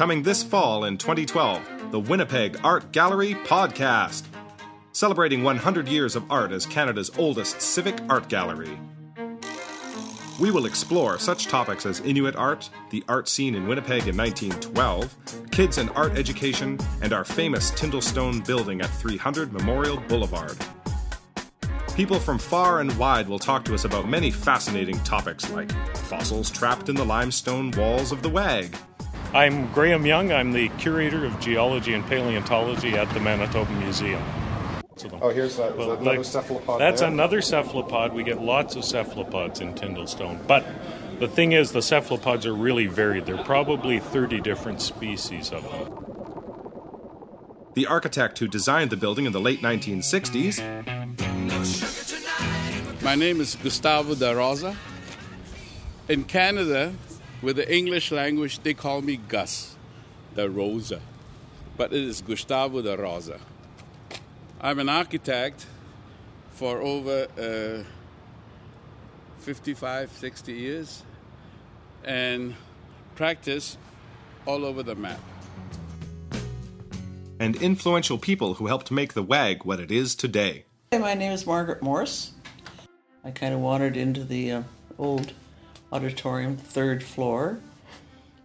Coming this fall in 2012, the Winnipeg Art Gallery Podcast. Celebrating 100 years of art as Canada's oldest civic art gallery. We will explore such topics as Inuit art, the art scene in Winnipeg in 1912, kids and art education, and our famous Tyndallstone building at 300 Memorial Boulevard. People from far and wide will talk to us about many fascinating topics like fossils trapped in the limestone walls of the WAG. I'm Graham Young. I'm the curator of geology and paleontology at the Manitoba Museum. Oh, here's uh, that, Well, another like, cephalopod. That's there. another cephalopod. We get lots of cephalopods in Tyndallstone. But the thing is, the cephalopods are really varied. There are probably 30 different species of them. The architect who designed the building in the late 1960s, My name is Gustavo da Roza. In Canada, with the English language, they call me Gus the Rosa, but it is Gustavo da Roza. I'm an architect for over uh, 55, 60 years and practice all over the map. and influential people who helped make the WAG what it is today. Hi, my name is Margaret Morse. I kind of wandered into the uh, old auditorium, third floor,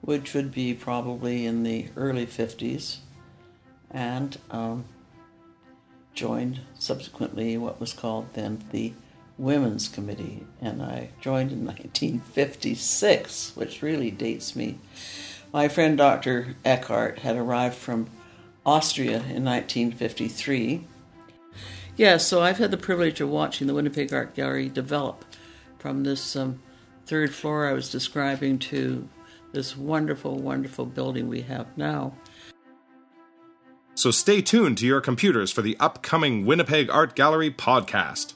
which would be probably in the early 50s, and um, joined subsequently what was called then the Women's Committee. And I joined in 1956, which really dates me. My friend Dr. Eckhardt had arrived from Austria in 1953 yeah, so I've had the privilege of watching the Winnipeg Art Gallery develop from this um, third floor I was describing to this wonderful, wonderful building we have now. So stay tuned to your computers for the upcoming Winnipeg Art Gallery podcast.